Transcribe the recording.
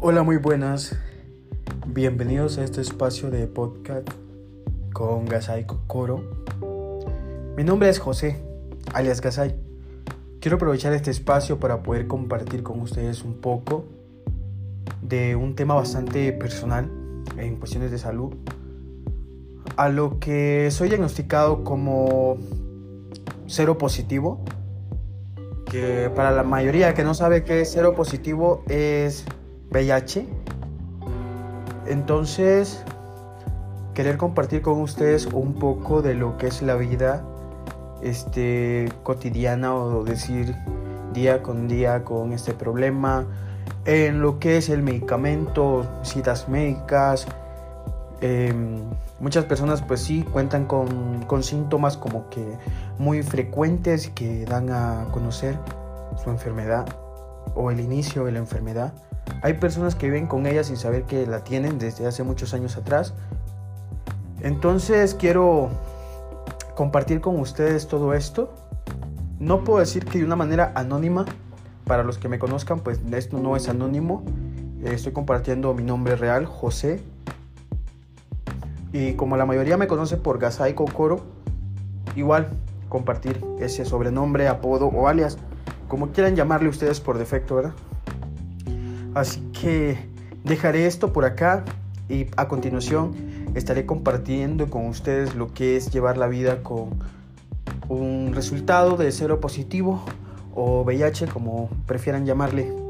Hola, muy buenas. Bienvenidos a este espacio de podcast con Gasai Coro. Mi nombre es José, alias Gasai. Quiero aprovechar este espacio para poder compartir con ustedes un poco de un tema bastante personal en cuestiones de salud, a lo que soy diagnosticado como cero positivo, que para la mayoría que no sabe qué es cero positivo es VIH. Entonces, querer compartir con ustedes un poco de lo que es la vida este, cotidiana o decir día con día con este problema, en lo que es el medicamento, citas médicas. Em, muchas personas pues sí cuentan con, con síntomas como que muy frecuentes que dan a conocer su enfermedad o el inicio de la enfermedad. Hay personas que viven con ella sin saber que la tienen desde hace muchos años atrás. Entonces quiero compartir con ustedes todo esto. No puedo decir que de una manera anónima, para los que me conozcan, pues esto no es anónimo. Estoy compartiendo mi nombre real, José. Y como la mayoría me conoce por Gasai Kokoro, igual compartir ese sobrenombre, apodo o alias, como quieran llamarle ustedes por defecto, ¿verdad? Así que dejaré esto por acá y a continuación estaré compartiendo con ustedes lo que es llevar la vida con un resultado de cero positivo o VIH como prefieran llamarle.